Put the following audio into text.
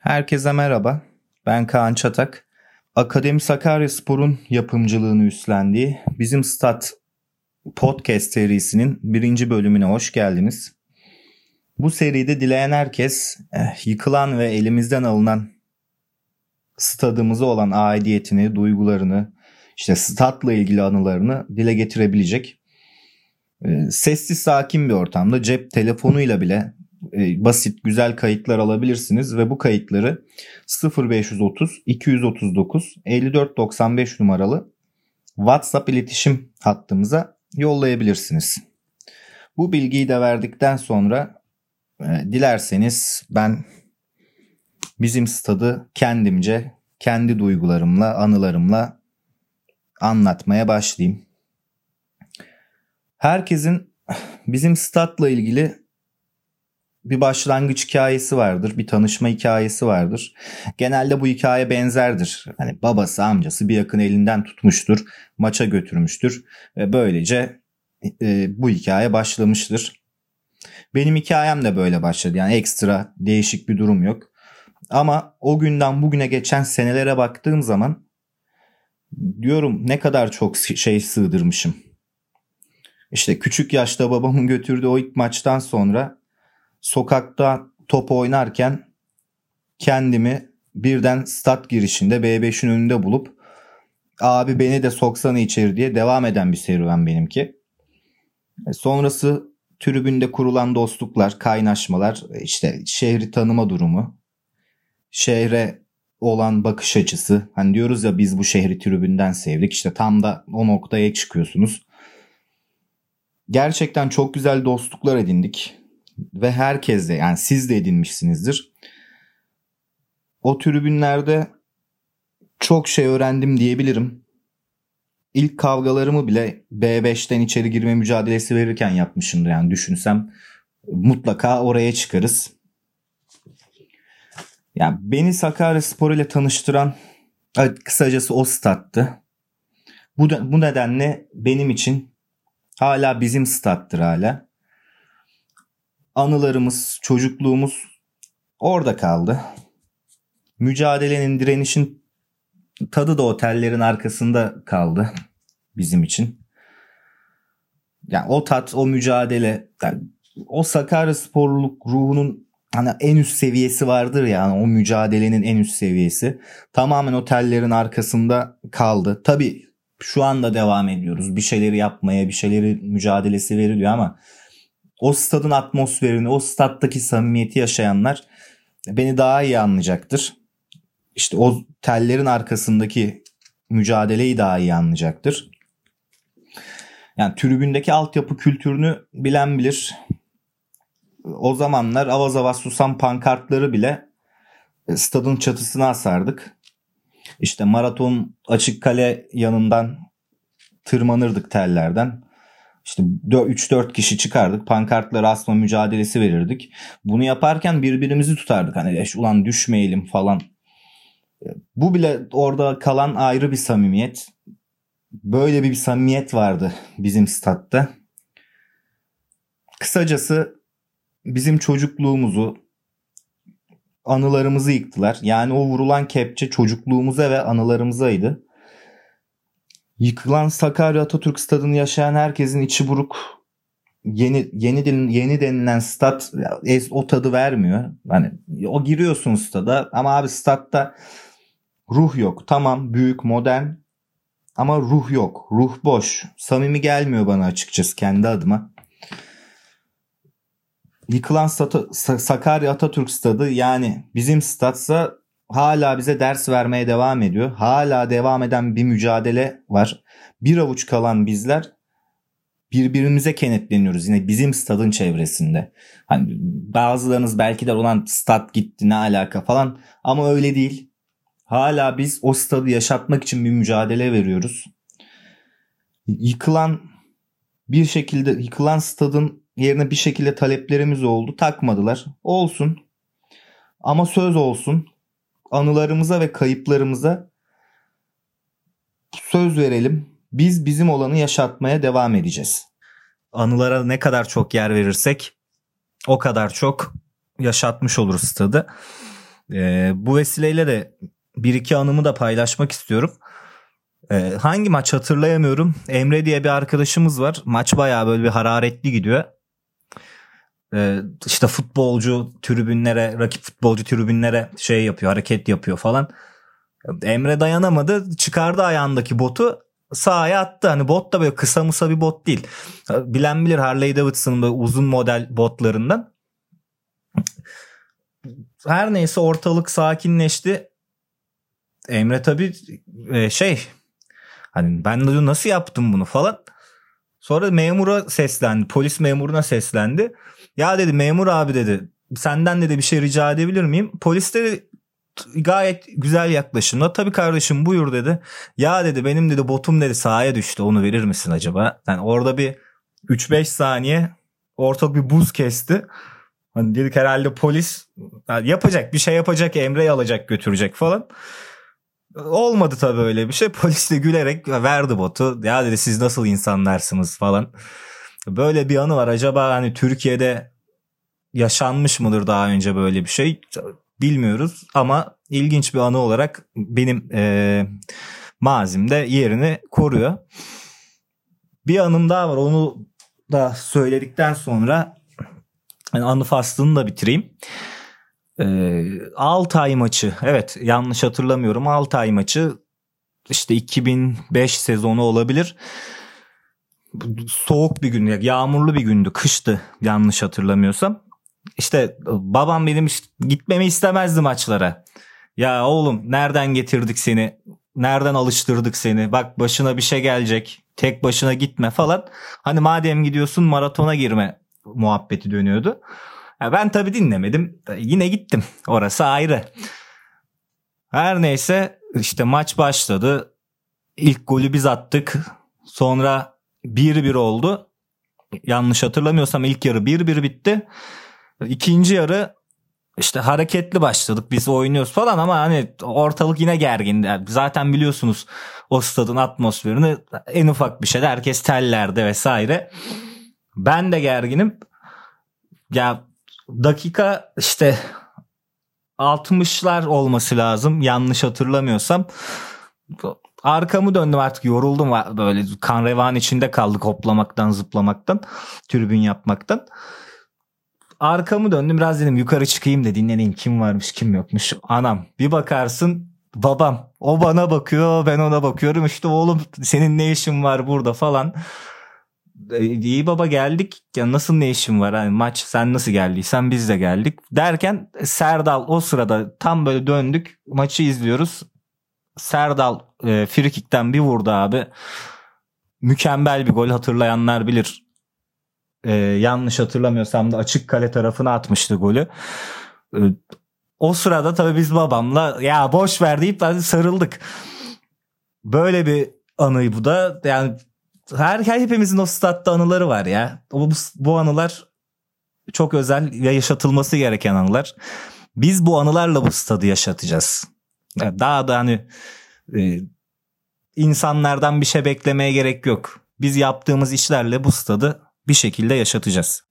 Herkese merhaba. Ben Kaan Çatak. Akademi Sakaryaspor'un yapımcılığını üstlendiği Bizim Stat podcast serisinin birinci bölümüne hoş geldiniz. Bu seride dileyen herkes eh, yıkılan ve elimizden alınan stadımıza olan aidiyetini, duygularını, işte statla ilgili anılarını dile getirebilecek. Eh, sessiz sakin bir ortamda cep telefonuyla bile e, basit güzel kayıtlar alabilirsiniz ve bu kayıtları 0530 239 5495 numaralı WhatsApp iletişim hattımıza yollayabilirsiniz. Bu bilgiyi de verdikten sonra e, dilerseniz ben bizim stadı kendimce kendi duygularımla, anılarımla anlatmaya başlayayım. Herkesin bizim statla ilgili bir başlangıç hikayesi vardır, bir tanışma hikayesi vardır. Genelde bu hikaye benzerdir. Hani babası, amcası bir yakın elinden tutmuştur, maça götürmüştür ve böylece e, bu hikaye başlamıştır. Benim hikayem de böyle başladı. Yani ekstra değişik bir durum yok. Ama o günden bugüne geçen senelere baktığım zaman diyorum ne kadar çok şey sığdırmışım. İşte küçük yaşta babamın götürdüğü o ilk maçtan sonra sokakta top oynarken kendimi birden stat girişinde B5'in önünde bulup abi beni de soksana içeri diye devam eden bir serüven benimki. E, sonrası tribünde kurulan dostluklar, kaynaşmalar, e, işte şehri tanıma durumu, şehre olan bakış açısı. Hani diyoruz ya biz bu şehri tribünden sevdik. İşte tam da o noktaya çıkıyorsunuz. Gerçekten çok güzel dostluklar edindik ve herkes de yani siz de edinmişsinizdir. O tribünlerde çok şey öğrendim diyebilirim. İlk kavgalarımı bile B5'ten içeri girme mücadelesi verirken yapmışımdır. Yani düşünsem mutlaka oraya çıkarız. Yani beni Sakarya Spor ile tanıştıran kısacası o stattı. Bu, bu nedenle benim için hala bizim stattır hala anılarımız, çocukluğumuz orada kaldı. Mücadelenin, direnişin tadı da otellerin arkasında kaldı bizim için. Yani o tat, o mücadele, yani o Sakarya sporluluk ruhunun hani en üst seviyesi vardır yani o mücadelenin en üst seviyesi. Tamamen otellerin arkasında kaldı. Tabii şu anda devam ediyoruz. Bir şeyleri yapmaya, bir şeyleri mücadelesi veriliyor ama o stadın atmosferini, o staddaki samimiyeti yaşayanlar beni daha iyi anlayacaktır. İşte o tellerin arkasındaki mücadeleyi daha iyi anlayacaktır. Yani tribündeki altyapı kültürünü bilen bilir. O zamanlar avaz avaz susan pankartları bile e, stadın çatısına asardık. İşte maraton açık kale yanından tırmanırdık tellerden. İşte 3-4 kişi çıkardık. Pankartlara asma mücadelesi verirdik. Bunu yaparken birbirimizi tutardık. Hani ulan düşmeyelim falan. Bu bile orada kalan ayrı bir samimiyet. Böyle bir samimiyet vardı bizim statta. Kısacası bizim çocukluğumuzu, anılarımızı yıktılar. Yani o vurulan kepçe çocukluğumuza ve anılarımızaydı. Yıkılan Sakarya Atatürk stadını yaşayan herkesin içi buruk. Yeni yeni yeni denilen stat o tadı vermiyor. Hani o giriyorsun stada ama abi statta ruh yok. Tamam büyük modern ama ruh yok. Ruh boş. Samimi gelmiyor bana açıkçası kendi adıma. Yıkılan Sakarya Atatürk stadı yani bizim statsa hala bize ders vermeye devam ediyor. Hala devam eden bir mücadele var. Bir avuç kalan bizler birbirimize kenetleniyoruz yine bizim stadın çevresinde. Hani bazılarınız belki de olan stad gitti ne alaka falan ama öyle değil. Hala biz o stadı yaşatmak için bir mücadele veriyoruz. Yıkılan bir şekilde yıkılan stadın yerine bir şekilde taleplerimiz oldu. Takmadılar. Olsun. Ama söz olsun anılarımıza ve kayıplarımıza söz verelim. Biz bizim olanı yaşatmaya devam edeceğiz. Anılara ne kadar çok yer verirsek o kadar çok yaşatmış oluruz stadı. E, bu vesileyle de bir iki anımı da paylaşmak istiyorum. E, hangi maç hatırlayamıyorum. Emre diye bir arkadaşımız var. Maç bayağı böyle bir hararetli gidiyor. E, işte futbolcu tribünlere, rakip futbolcu tribünlere şey yapıyor, hareket yapıyor falan. Emre dayanamadı. Çıkardı ayağındaki botu sahaya attı. Hani bot da böyle kısa mısa bir bot değil. Bilen bilir Harley Davidson'ın böyle uzun model botlarından. Her neyse ortalık sakinleşti. Emre tabii e, şey hani ben de nasıl yaptım bunu falan. Sonra memura seslendi. Polis memuruna seslendi. Ya dedi memur abi dedi senden dedi bir şey rica edebilir miyim? Polis de gayet güzel yaklaşımla tabii kardeşim buyur dedi. Ya dedi benim dedi botum dedi sahaya düştü onu verir misin acaba? Yani orada bir 3-5 saniye ortak bir buz kesti. Hani dedik herhalde polis yapacak bir şey yapacak Emre'yi alacak götürecek falan. Olmadı tabii öyle bir şey. Polis de gülerek verdi botu. Ya dedi siz nasıl insanlarsınız falan. Böyle bir anı var. Acaba hani Türkiye'de yaşanmış mıdır daha önce böyle bir şey? bilmiyoruz ama ilginç bir anı olarak benim e, mazimde yerini koruyor. Bir anım daha var onu da söyledikten sonra yani anı faslını da bitireyim. E, Altay maçı evet yanlış hatırlamıyorum Altay maçı işte 2005 sezonu olabilir. Soğuk bir gün, yağmurlu bir gündü, kıştı yanlış hatırlamıyorsam işte babam benim gitmemi istemezdi maçlara. Ya oğlum nereden getirdik seni? Nereden alıştırdık seni? Bak başına bir şey gelecek. Tek başına gitme falan. Hani madem gidiyorsun maratona girme muhabbeti dönüyordu. Ya ben tabii dinlemedim. Yine gittim. Orası ayrı. Her neyse işte maç başladı. İlk golü biz attık. Sonra 1-1 oldu. Yanlış hatırlamıyorsam ilk yarı 1-1 bitti. İkinci yarı işte hareketli başladık biz oynuyoruz falan ama hani ortalık yine gergin. Yani zaten biliyorsunuz o stadın atmosferini en ufak bir şeyde herkes tellerde vesaire. Ben de gerginim. Ya dakika işte 60'lar olması lazım yanlış hatırlamıyorsam. Arkamı döndüm artık yoruldum böyle kan revan içinde kaldık hoplamaktan zıplamaktan tribün yapmaktan arkamı döndüm biraz dedim yukarı çıkayım da dinleneyim kim varmış kim yokmuş. Anam bir bakarsın babam o bana bakıyor ben ona bakıyorum işte oğlum senin ne işin var burada falan. E, iyi baba geldik. Ya nasıl ne işin var? Hani maç sen nasıl geldiysen biz de geldik derken Serdal o sırada tam böyle döndük. Maçı izliyoruz. Serdal e, frikikten bir vurdu abi. Mükemmel bir gol. Hatırlayanlar bilir. E, yanlış hatırlamıyorsam da açık kale tarafına atmıştı golü. E, o sırada tabii biz babamla ya boş ver deyip sarıldık. Böyle bir anı bu da. Yani her, her hepimizin o statta anıları var ya. Bu, bu anılar çok özel ve yaşatılması gereken anılar. Biz bu anılarla bu stadı yaşatacağız. Yani daha da hani e, insanlardan bir şey beklemeye gerek yok. Biz yaptığımız işlerle bu stadı bir şekilde yaşatacağız.